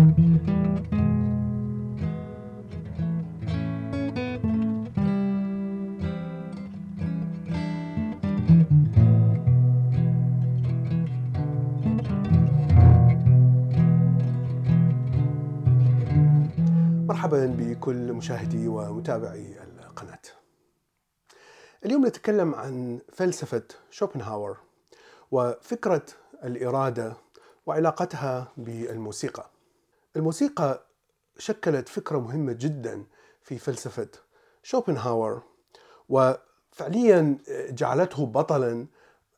مرحبا بكل مشاهدي ومتابعي القناة. اليوم نتكلم عن فلسفة شوبنهاور وفكرة الإرادة وعلاقتها بالموسيقى. الموسيقى شكلت فكرة مهمة جدا في فلسفة شوبنهاور وفعليا جعلته بطلا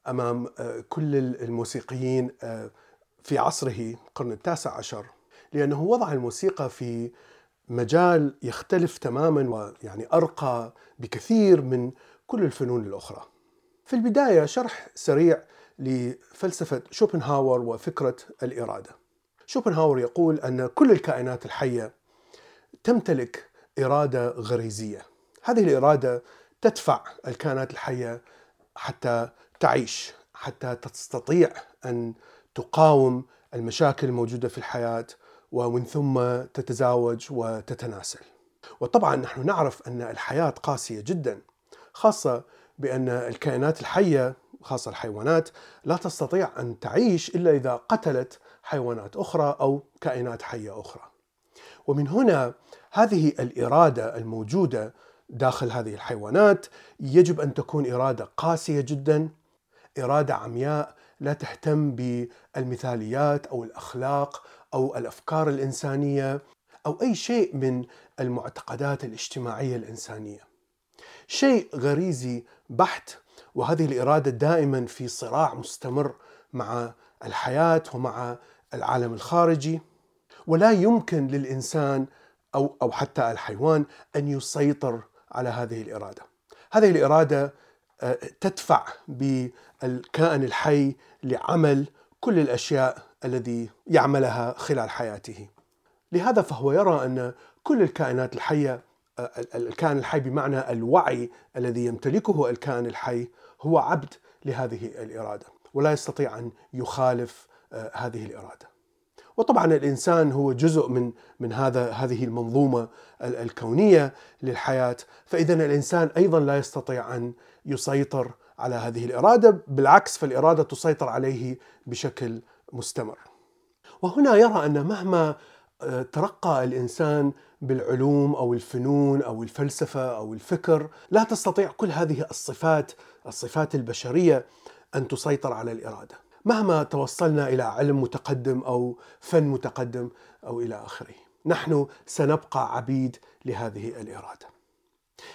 أمام كل الموسيقيين في عصره القرن التاسع عشر لأنه وضع الموسيقى في مجال يختلف تماما ويعني أرقى بكثير من كل الفنون الأخرى. في البداية شرح سريع لفلسفة شوبنهاور وفكرة الإرادة. شوبنهاور يقول أن كل الكائنات الحية تمتلك إرادة غريزية. هذه الإرادة تدفع الكائنات الحية حتى تعيش، حتى تستطيع أن تقاوم المشاكل الموجودة في الحياة ومن ثم تتزاوج وتتناسل. وطبعا نحن نعرف أن الحياة قاسية جدا خاصة بأن الكائنات الحية خاصة الحيوانات لا تستطيع أن تعيش إلا إذا قتلت حيوانات أخرى أو كائنات حية أخرى. ومن هنا هذه الإرادة الموجودة داخل هذه الحيوانات يجب أن تكون إرادة قاسية جدا، إرادة عمياء لا تهتم بالمثاليات أو الأخلاق أو الأفكار الإنسانية أو أي شيء من المعتقدات الاجتماعية الإنسانية. شيء غريزي بحت وهذه الإرادة دائما في صراع مستمر مع الحياة ومع العالم الخارجي ولا يمكن للإنسان أو أو حتى الحيوان أن يسيطر على هذه الإرادة. هذه الإرادة تدفع بالكائن الحي لعمل كل الأشياء الذي يعملها خلال حياته. لهذا فهو يرى أن كل الكائنات الحية الكائن الحي بمعنى الوعي الذي يمتلكه الكائن الحي هو عبد لهذه الإرادة ولا يستطيع أن يخالف هذه الإرادة. وطبعا الإنسان هو جزء من من هذا هذه المنظومة الكونية للحياة، فاذا الإنسان أيضا لا يستطيع أن يسيطر على هذه الإرادة، بالعكس فالإرادة تسيطر عليه بشكل مستمر. وهنا يرى أن مهما ترقى الإنسان بالعلوم أو الفنون أو الفلسفة أو الفكر، لا تستطيع كل هذه الصفات الصفات البشرية أن تسيطر على الإرادة. مهما توصلنا إلى علم متقدم أو فن متقدم أو إلى آخره. نحن سنبقى عبيد لهذه الإرادة.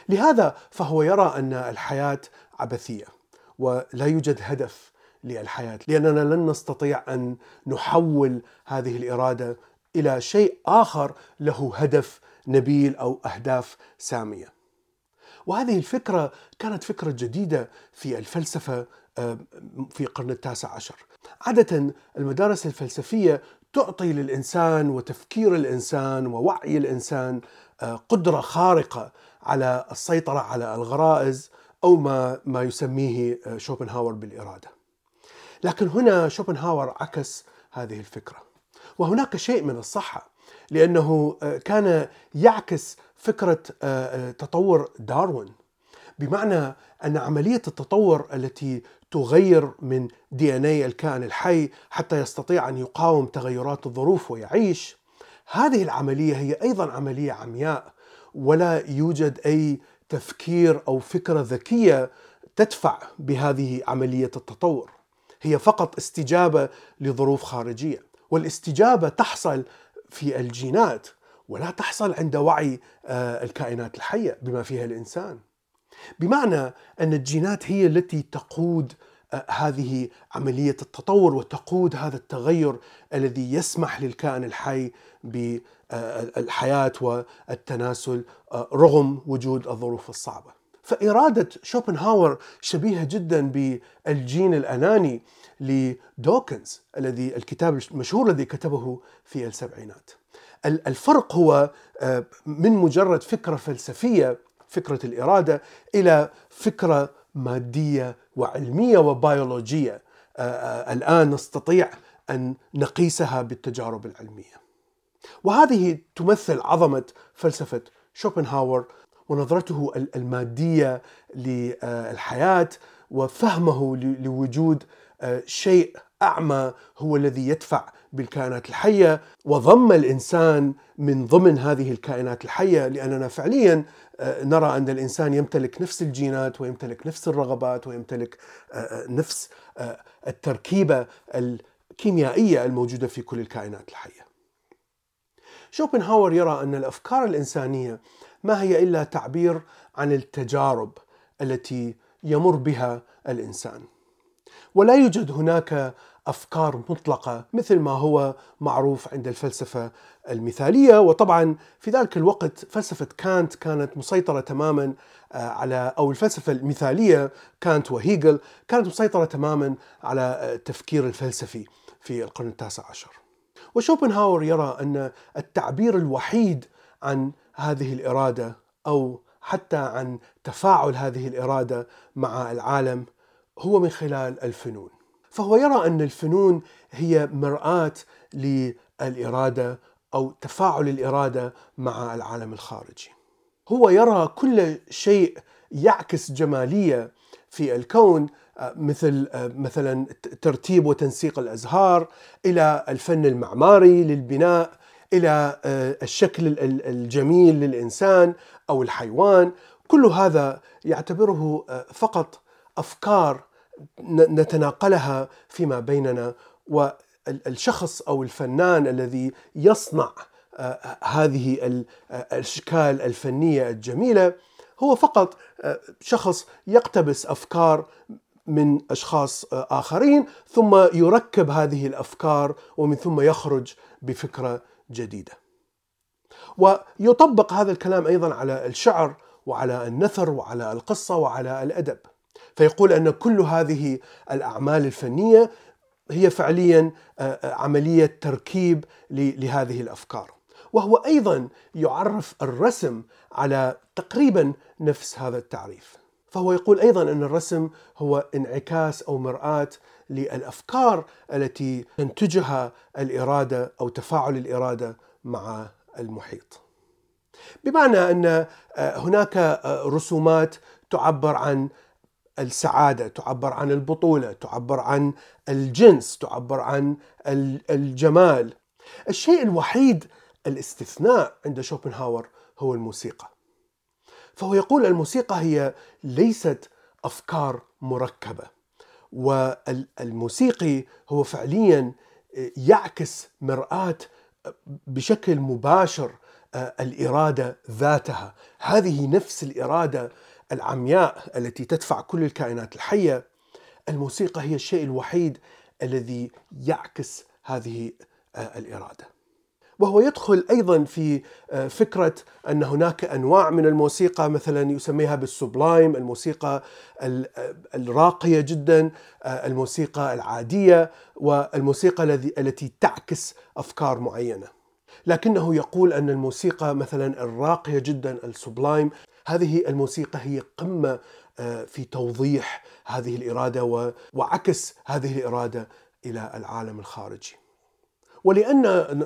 لهذا فهو يرى أن الحياة عبثية ولا يوجد هدف للحياة لأننا لن نستطيع أن نحول هذه الإرادة إلى شيء آخر له هدف نبيل أو أهداف سامية. وهذه الفكرة كانت فكرة جديدة في الفلسفة في القرن التاسع عشر. عادة المدارس الفلسفية تعطي للإنسان وتفكير الإنسان ووعي الإنسان قدرة خارقة على السيطرة على الغرائز أو ما ما يسميه شوبنهاور بالإرادة. لكن هنا شوبنهاور عكس هذه الفكرة. وهناك شيء من الصحة لأنه كان يعكس فكرة تطور داروين بمعنى أن عملية التطور التي تغير من دي ان اي الكائن الحي حتى يستطيع أن يقاوم تغيرات الظروف ويعيش. هذه العملية هي أيضا عملية عمياء ولا يوجد أي تفكير أو فكرة ذكية تدفع بهذه عملية التطور. هي فقط استجابة لظروف خارجية والاستجابة تحصل في الجينات ولا تحصل عند وعي الكائنات الحية بما فيها الإنسان. بمعنى أن الجينات هي التي تقود هذه عملية التطور وتقود هذا التغير الذي يسمح للكائن الحي بالحياة والتناسل رغم وجود الظروف الصعبة. فإرادة شوبنهاور شبيهة جدا بالجين الأناني لدوكنز الذي الكتاب المشهور الذي كتبه في السبعينات. الفرق هو من مجرد فكرة فلسفية فكرة الإرادة إلى فكرة مادية وعلمية وبيولوجية الآن نستطيع أن نقيسها بالتجارب العلمية. وهذه تمثل عظمة فلسفة شوبنهاور ونظرته المادية للحياة وفهمه لوجود شيء أعمى هو الذي يدفع بالكائنات الحية وضم الإنسان من ضمن هذه الكائنات الحية لأننا فعليا آه، نرى أن الإنسان يمتلك نفس الجينات ويمتلك نفس الرغبات ويمتلك آه، آه، نفس التركيبة الكيميائية الموجودة في كل الكائنات الحية. شوبنهاور يرى أن الأفكار الإنسانية ما هي إلا تعبير عن التجارب التي يمر بها الإنسان. ولا يوجد هناك أفكار مطلقة مثل ما هو معروف عند الفلسفة المثالية وطبعا في ذلك الوقت فلسفة كانت كانت مسيطرة تماما آه، على أو الفلسفة المثالية كانت وهيجل كانت مسيطرة تماما على التفكير الفلسفي في القرن التاسع عشر. وشوبنهاور يرى أن التعبير الوحيد عن هذه الإرادة أو حتى عن تفاعل هذه الإرادة مع العالم هو من خلال الفنون. فهو يرى أن الفنون هي مرآة للإرادة أو تفاعل الإرادة مع العالم الخارجي. هو يرى كل شيء يعكس جمالية في الكون مثل مثلا ترتيب وتنسيق الأزهار إلى الفن المعماري للبناء إلى الشكل الجميل للإنسان أو الحيوان كل هذا يعتبره فقط أفكار نتناقلها فيما بيننا والشخص أو الفنان الذي يصنع آه، هذه الأشكال الفنية الجميلة هو فقط آه، شخص يقتبس أفكار من أشخاص آه، آخرين ثم يركب هذه الأفكار ومن ثم يخرج بفكرة جديدة. ويطبق هذا الكلام أيضا على الشعر وعلى النثر وعلى القصة وعلى الأدب. فيقول أن كل هذه الأعمال الفنية هي فعليا آه، آه، عملية تركيب لهذه الأفكار. وهو أيضا يعرف الرسم على تقريبا نفس هذا التعريف. فهو يقول أيضا أن الرسم هو انعكاس أو مرآة للأفكار التي تنتجها الإرادة أو تفاعل الإرادة مع المحيط. بمعنى أن آه، هناك رسومات تعبر عن السعادة تعبر عن البطولة تعبر عن الجنس تعبر عن الجمال. الشيء الوحيد الاستثناء عند شوبنهاور هو الموسيقى. فهو يقول الموسيقى هي ليست أفكار مركبة والموسيقي هو فعليا يعكس مرآة بشكل مباشر آه، الإرادة ذاتها. هذه نفس الإرادة العمياء التي تدفع كل الكائنات الحية الموسيقى هي الشيء الوحيد الذي يعكس هذه آه، الإرادة. وهو يدخل أيضا في آه، فكرة أن هناك أنواع من الموسيقى مثلا يسميها بالسبلايم الموسيقى الراقية جدا آه، الموسيقى العادية والموسيقى التي تعكس أفكار معينة. لكنه يقول أن الموسيقى مثلا الراقية جدا السبلايم هذه الموسيقى هي قمة آه، في توضيح هذه الإرادة وعكس هذه الإرادة إلى العالم الخارجي. ولأن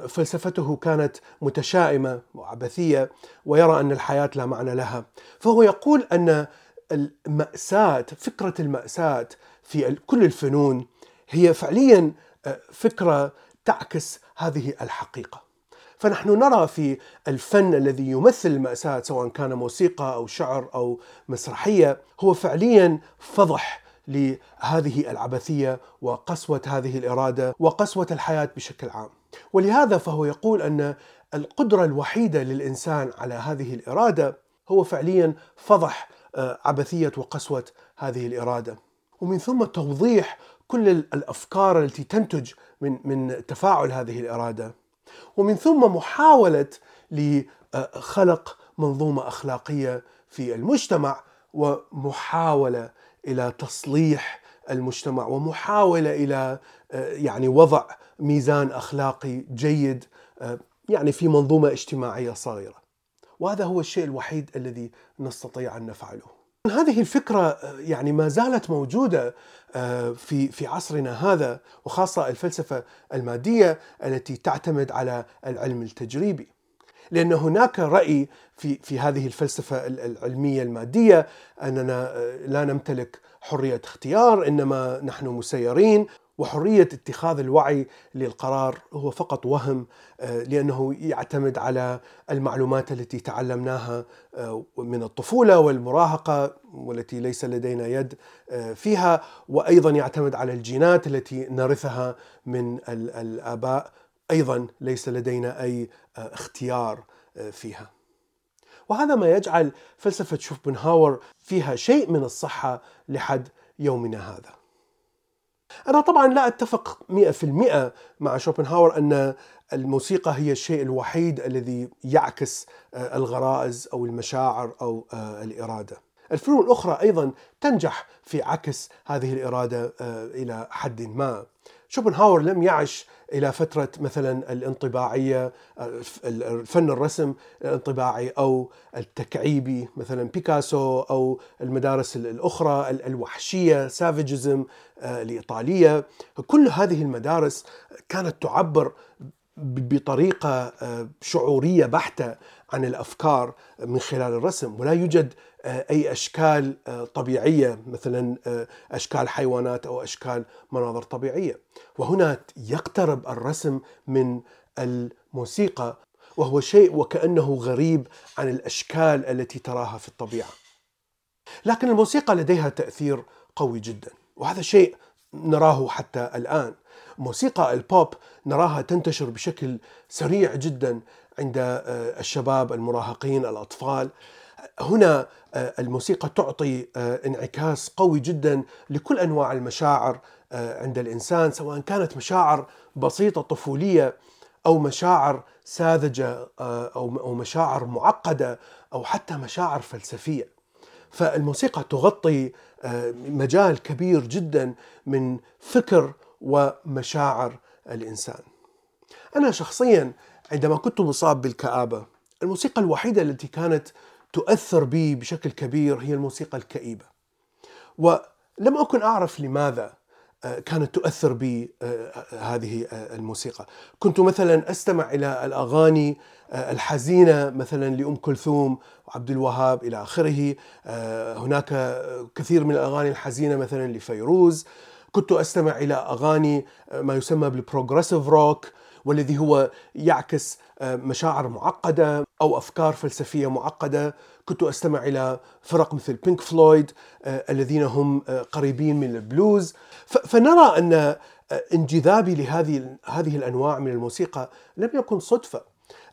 فلسفته كانت متشائمة وعبثية ويرى أن الحياة لا معنى لها، فهو يقول أن المأساة، فكرة المأساة في كل الفنون هي فعليا آه، فكرة تعكس هذه الحقيقة. فنحن نرى في الفن الذي يمثل المأساة سواء كان موسيقى أو شعر أو مسرحية هو فعليا فضح لهذه العبثية وقسوة هذه الإرادة وقسوة الحياة بشكل عام. ولهذا فهو يقول أن القدرة الوحيدة للإنسان على هذه الإرادة هو فعليا فضح آه، عبثية وقسوة هذه الإرادة. ومن ثم توضيح كل الأفكار التي تنتج من من تفاعل هذه الإرادة. ومن ثم محاولة لخلق منظومة أخلاقية في المجتمع ومحاولة إلى تصليح المجتمع ومحاولة إلى يعني وضع ميزان أخلاقي جيد يعني في منظومة اجتماعية صغيرة. وهذا هو الشيء الوحيد الذي نستطيع أن نفعله. هذه الفكرة يعني ما زالت موجودة في في عصرنا هذا وخاصة الفلسفة المادية التي تعتمد على العلم التجريبي. لأن هناك رأي في في هذه الفلسفة العلمية المادية أننا لا نمتلك حرية اختيار إنما نحن مسيرين وحرية اتخاذ الوعي للقرار هو فقط وهم آه، لأنه يعتمد على المعلومات التي تعلمناها آه، من الطفولة والمراهقة والتي ليس لدينا يد آه، فيها وأيضا يعتمد على الجينات التي نرثها من الآباء أيضا ليس لدينا أي اختيار فيها. وهذا ما يجعل فلسفة شوبنهاور فيها شيء من الصحة لحد يومنا هذا. أنا طبعا لا أتفق 100% مع شوبنهاور أن الموسيقى هي الشيء الوحيد الذي يعكس آه، الغرائز أو المشاعر أو آه، الإرادة. الفنون الأخرى أيضا تنجح في عكس هذه الإرادة آه، إلى حد ما. شوبنهاور لم يعش إلى فترة مثلا الانطباعية الفن الرسم الانطباعي أو التكعيبي مثلا بيكاسو أو المدارس الأخرى الوحشية سافيجزم آه، الإيطالية. كل هذه المدارس كانت تعبر بطريقة آه، شعورية بحتة عن الأفكار من خلال الرسم. ولا يوجد آه، أي أشكال آه، طبيعية مثلا أشكال حيوانات أو أشكال مناظر طبيعية. وهنا يقترب الرسم من الموسيقى وهو شيء وكأنه غريب عن الأشكال التي تراها في الطبيعة. لكن الموسيقى لديها تأثير قوي جدا. وهذا شيء نراه حتى الآن موسيقى البوب نراها تنتشر بشكل سريع جدا عند آه، الشباب المراهقين الأطفال هنا آه، الموسيقى تعطي آه، انعكاس قوي جدا لكل أنواع المشاعر عند الإنسان سواء كانت مشاعر بسيطة طفولية أو مشاعر ساذجة أو مشاعر معقدة أو حتى مشاعر فلسفية. فالموسيقى تغطي مجال كبير جدا من فكر ومشاعر الإنسان. أنا شخصيا عندما كنت مصاب بالكآبة الموسيقى الوحيدة التي كانت تؤثر بي بشكل كبير هي الموسيقى الكئيبة. ولم أكن أعرف لماذا آه، كانت تؤثر بي آه، هذه آه، الموسيقى. كنت مثلا أستمع إلى الأغاني الحزينة مثلا لأم كلثوم وعبد الوهاب إلى آخره. هناك كثير من الأغاني الحزينة مثلا لفيروز. كنت أستمع إلى أغاني آه، ما يسمى بال progressive rock والذي هو يعكس آه، مشاعر معقدة أو أفكار فلسفية معقدة، كنت أستمع إلى فرق مثل بينك فلويد آه، الذين هم قريبين من البلوز، فنرى أن انجذابي لهذه هذه الأنواع من الموسيقى لم يكن صدفة.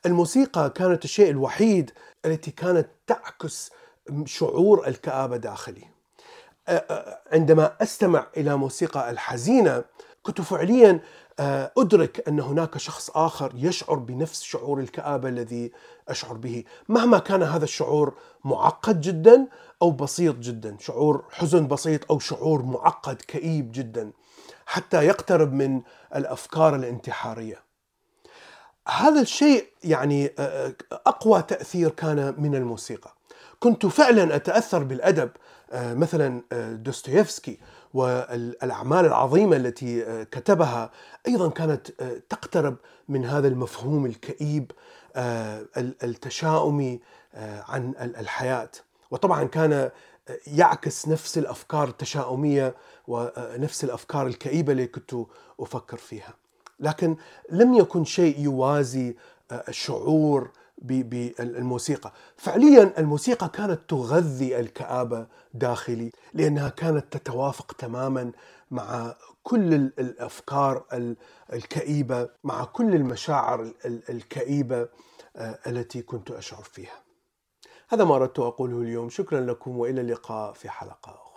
الموسيقى كانت الشيء الوحيد التي كانت تعكس شعور الكآبة داخلي. عندما أستمع إلى موسيقى الحزينة كنت فعليا أدرك أن هناك شخص آخر يشعر بنفس شعور الكآبة الذي أشعر به. مهما كان هذا الشعور معقد جدا أو بسيط جدا شعور حزن بسيط أو شعور معقد كئيب جدا حتى يقترب من الأفكار الانتحارية. هذا الشيء يعني أقوى تأثير كان من الموسيقى. كنت فعلا أتأثر بالأدب آه، مثلا آه، دوستويفسكي والأعمال العظيمة التي آه، كتبها أيضا كانت تقترب من هذا المفهوم الكئيب التشاؤمي عن الحياة. وطبعا كان يعكس نفس الأفكار التشاؤمية ونفس الأفكار الكئيبة اللي كنت أفكر فيها. لكن لم يكن شيء يوازي الشعور بالموسيقى فعليا الموسيقى كانت تغذي الكآبة داخلي لأنها كانت تتوافق تماما مع كل الأفكار الكئيبة مع كل المشاعر الكئيبة آه، التي كنت أشعر فيها. هذا ما أردت أقوله اليوم. شكرا لكم وإلى اللقاء في حلقة أخرى.